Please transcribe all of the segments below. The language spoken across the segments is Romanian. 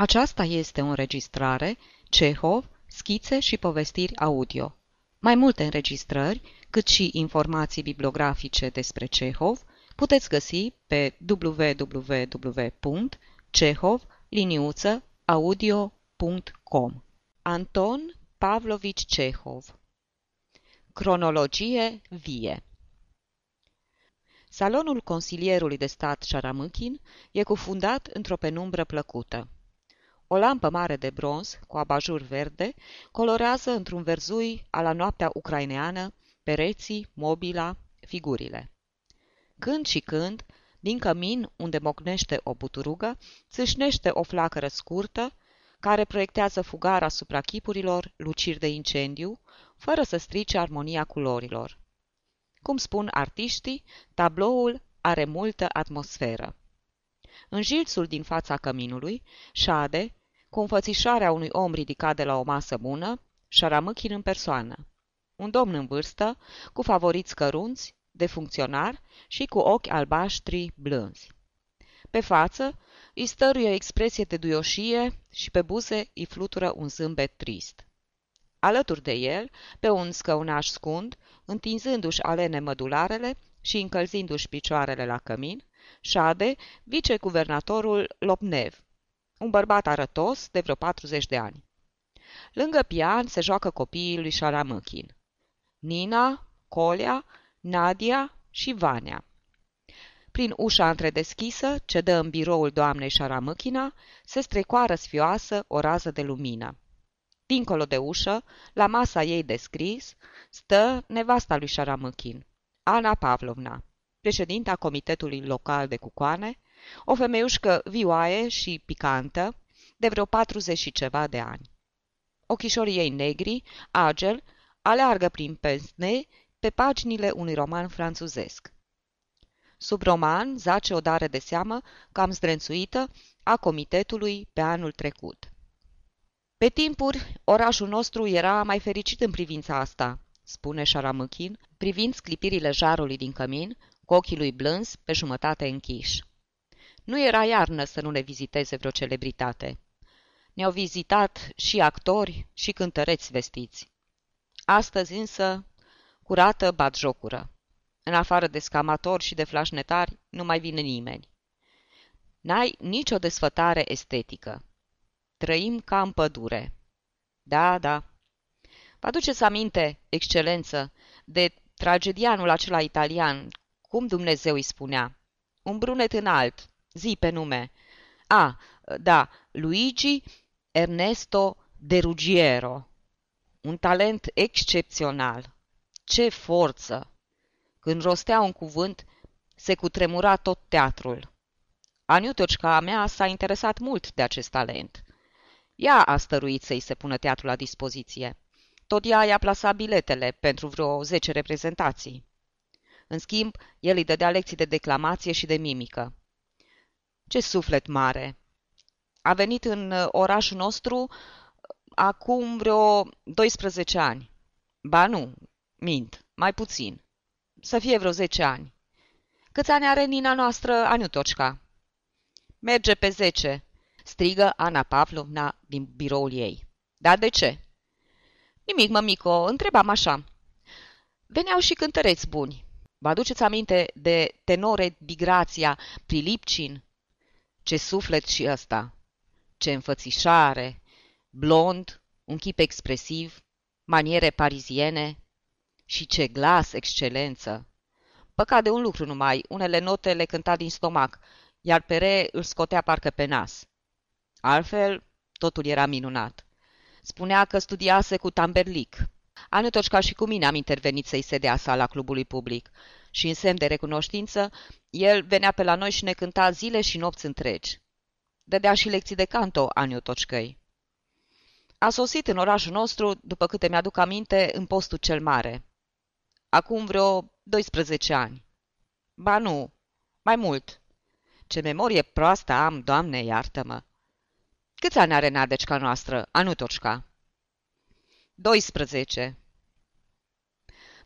Aceasta este o înregistrare Cehov, schițe și povestiri audio. Mai multe înregistrări, cât și informații bibliografice despre Cehov, puteți găsi pe www.cehov-audio.com Anton Pavlovici Cehov Cronologie vie Salonul consilierului de stat Șaramâchin e cufundat într-o penumbră plăcută. O lampă mare de bronz, cu abajur verde, colorează într-un verzui a la noaptea ucraineană pereții, mobila, figurile. Când și când, din cămin, unde mocnește o buturugă, țâșnește o flacără scurtă, care proiectează fugar asupra chipurilor luciri de incendiu, fără să strice armonia culorilor. Cum spun artiștii, tabloul are multă atmosferă. În jilțul din fața căminului, șade, cu înfățișarea unui om ridicat de la o masă bună, șaramâchin în persoană. Un domn în vârstă, cu favoriți cărunți, de funcționar și cu ochi albaștri blânzi. Pe față îi stăruie o expresie de duioșie și pe buze îi flutură un zâmbet trist. Alături de el, pe un scăunaș scund, întinzându-și alene mădularele și încălzindu-și picioarele la cămin, șade viceguvernatorul Lopnev, un bărbat arătos de vreo 40 de ani. Lângă pian se joacă copiii lui Șaramâchin. Nina, Colia, Nadia și Vania. Prin ușa întredeschisă, ce dă în biroul doamnei Șaramâchina, se strecoară sfioasă o rază de lumină. Dincolo de ușă, la masa ei de scris, stă nevasta lui Șaramâchin, Ana Pavlovna, președinta Comitetului Local de Cucoane, o femeiușcă vioaie și picantă, de vreo 40 și ceva de ani. Ochișorii ei negri, agel, aleargă prin pensne pe paginile unui roman franțuzesc. Sub roman zace o dare de seamă cam zdrențuită a comitetului pe anul trecut. Pe timpuri, orașul nostru era mai fericit în privința asta, spune Șaramâchin, privind sclipirile jarului din cămin, cu ochii lui blâns pe jumătate închiși. Nu era iarnă să nu ne viziteze vreo celebritate. Ne-au vizitat și actori și cântăreți vestiți. Astăzi însă, curată bat jocură. În afară de scamatori și de flașnetari, nu mai vine nimeni. N-ai nicio desfătare estetică. Trăim ca în pădure. Da, da. Vă aduceți aminte, excelență, de tragedianul acela italian, cum Dumnezeu îi spunea? Un brunet înalt, zi pe nume. A, da, Luigi Ernesto de Ruggiero. Un talent excepțional. Ce forță! Când rostea un cuvânt, se cutremura tot teatrul. Aniutocca mea s-a interesat mult de acest talent. Ea a stăruit să-i se pună teatrul la dispoziție. Tot ea i-a plasat biletele pentru vreo zece reprezentații. În schimb, el îi dădea lecții de declamație și de mimică. Ce suflet mare! A venit în uh, orașul nostru uh, acum vreo 12 ani. Ba nu, mint, mai puțin. Să fie vreo 10 ani. Câți ani are Nina noastră, Aniutocca? Merge pe 10, strigă Ana Pavlovna din biroul ei. Dar de ce? Nimic, mămico, întrebam așa. Veneau și cântăreți buni. Vă aduceți aminte de tenore Bigrația, Prilipcin? Ce suflet și ăsta! Ce înfățișare! Blond, un chip expresiv, maniere pariziene și ce glas excelență! Păcat de un lucru numai, unele note le cânta din stomac, iar Pere îl scotea parcă pe nas. Altfel, totul era minunat. Spunea că studiase cu Tamberlic. ca și cu mine am intervenit să-i se dea sala clubului public și în semn de recunoștință, el venea pe la noi și ne cânta zile și nopți întregi. Dădea și lecții de canto Aniutocșcăi. A sosit în orașul nostru, după câte mi-aduc aminte, în postul cel mare. Acum vreo 12 ani. Ba nu, mai mult. Ce memorie proastă am, Doamne, iartă-mă! Câți ani are Nadecica noastră, Anutoșca? 12.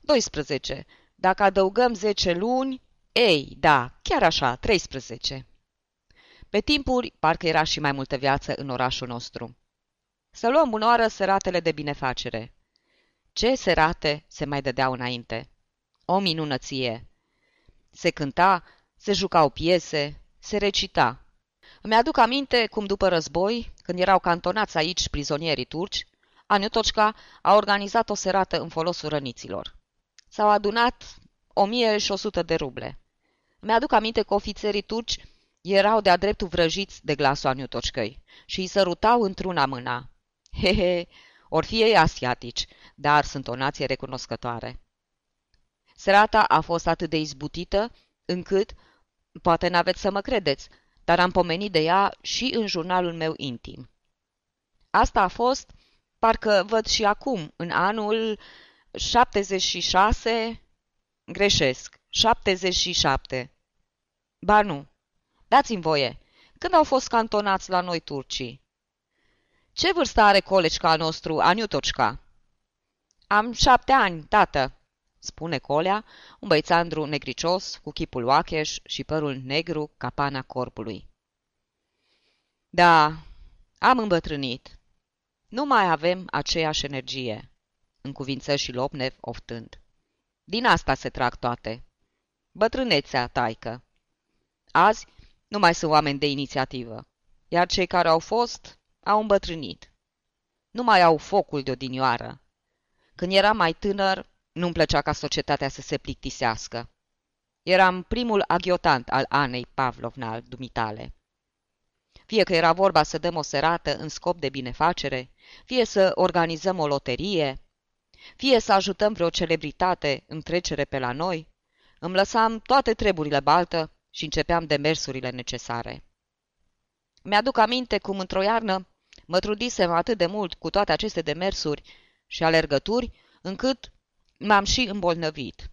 12. Dacă adăugăm 10 luni, ei, da, chiar așa, 13. Pe timpuri, parcă era și mai multă viață în orașul nostru. Să luăm oară seratele de binefacere. Ce serate se mai dădeau înainte? O minunăție! Se cânta, se jucau piese, se recita. Îmi aduc aminte cum după război, când erau cantonați aici prizonierii turci, Aniutoșca a organizat o serată în folosul răniților. S-au adunat 1100 de ruble. Mi-aduc aminte că ofițerii turci erau de-a dreptul vrăjiți de glasul Aniutoșcăi și îi sărutau într-una mâna. He, he, or fi ei asiatici, dar sunt o nație recunoscătoare. Serata a fost atât de izbutită, încât, poate n-aveți să mă credeți, dar am pomenit de ea și în jurnalul meu intim. Asta a fost, parcă văd și acum, în anul 76, greșesc, 77. Ba nu, dați-mi voie, când au fost cantonați la noi turcii? Ce vârstă are colegica al nostru, Aniutoșca? Am șapte ani, tată, spune Colea, un băițandru negricios, cu chipul oacheș și părul negru ca pana corpului. Da, am îmbătrânit. Nu mai avem aceeași energie, cuvință și Lopnev oftând. Din asta se trag toate. Bătrânețea, taică. Azi nu mai sunt oameni de inițiativă, iar cei care au fost au îmbătrânit. Nu mai au focul de odinioară. Când eram mai tânăr, nu-mi plăcea ca societatea să se plictisească. Eram primul aghiotant al Anei Pavlovna al dumitale. Fie că era vorba să dăm o serată în scop de binefacere, fie să organizăm o loterie, fie să ajutăm vreo celebritate în trecere pe la noi, îmi lăsam toate treburile baltă și începeam demersurile necesare. Mi-aduc aminte cum într-o iarnă mă trudisem atât de mult cu toate aceste demersuri și alergături, încât m-am și îmbolnăvit.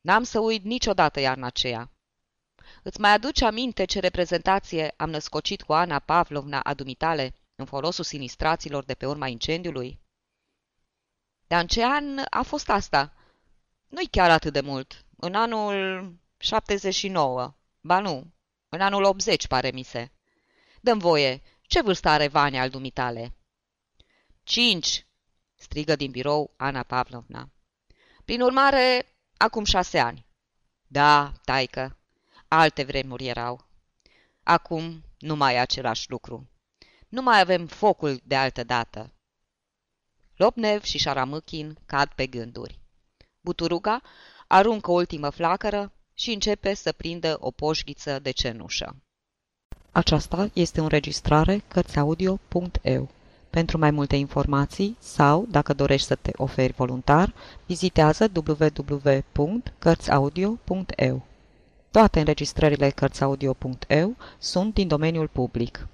N-am să uit niciodată iarna aceea. Îți mai aduce aminte ce reprezentație am născocit cu Ana Pavlovna a dumitale în folosul sinistraților de pe urma incendiului? Dar în ce an a fost asta? Nu-i chiar atât de mult. În anul 79. Ba nu, în anul 80, pare mi se. Dăm voie, ce vârstă are Vania al dumitale? Cinci, strigă din birou Ana Pavlovna. Prin urmare, acum șase ani. Da, taică, alte vremuri erau. Acum nu mai e același lucru. Nu mai avem focul de altă dată. Lopnev și Șaramâchin cad pe gânduri. Buturuga aruncă ultimă flacără și începe să prindă o poșghiță de cenușă. Aceasta este o înregistrare Cărțiaudio.eu. Pentru mai multe informații sau, dacă dorești să te oferi voluntar, vizitează www.cărțiaudio.eu. Toate înregistrările Cărțiaudio.eu sunt din domeniul public.